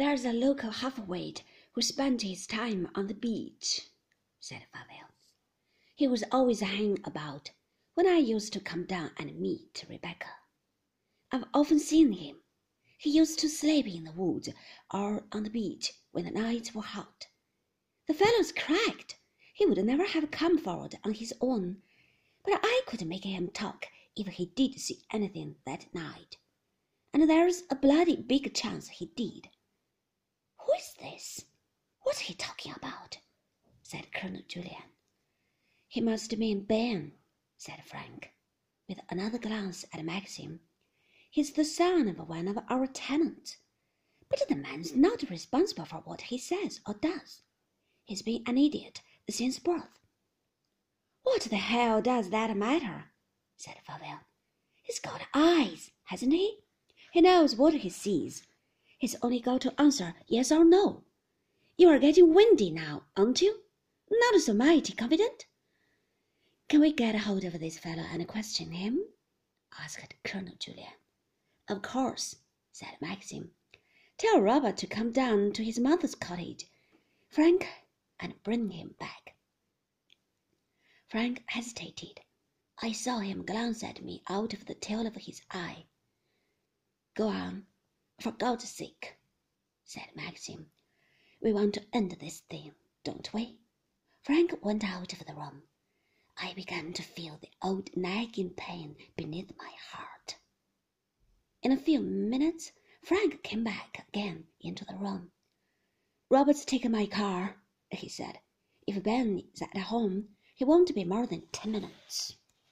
There's a local half-wit who spent his time on the beach, said Favell. He was always hanging about when I used to come down and meet Rebecca. I've often seen him. He used to sleep in the woods or on the beach when the nights were hot. The fellow's cracked. He would never have come forward on his own, but I could make him talk if he did see anything that night. And there's a bloody big chance he did. This? What's he talking about? said Colonel Julian. He must mean Ben, said Frank, with another glance at Maxim. He's the son of one of our tenants. But the man's not responsible for what he says or does. He's been an idiot since birth. What the hell does that matter? said Favell. He's got eyes, hasn't he? He knows what he sees. He's only got to answer yes or no. You are getting windy now, aren't you? Not so mighty confident. Can we get hold of this fellow and question him? asked Colonel Julian. Of course, said Maxim. Tell Robert to come down to his mother's cottage, Frank, and bring him back. Frank hesitated. I saw him glance at me out of the tail of his eye. Go on, for God's sake, said Maxim. We want to end this thing, don't we? Frank went out of the room. I began to feel the old nagging pain beneath my heart. In a few minutes, Frank came back again into the room. Robert's taken my car, he said. If Ben is at home, he won't be more than ten minutes.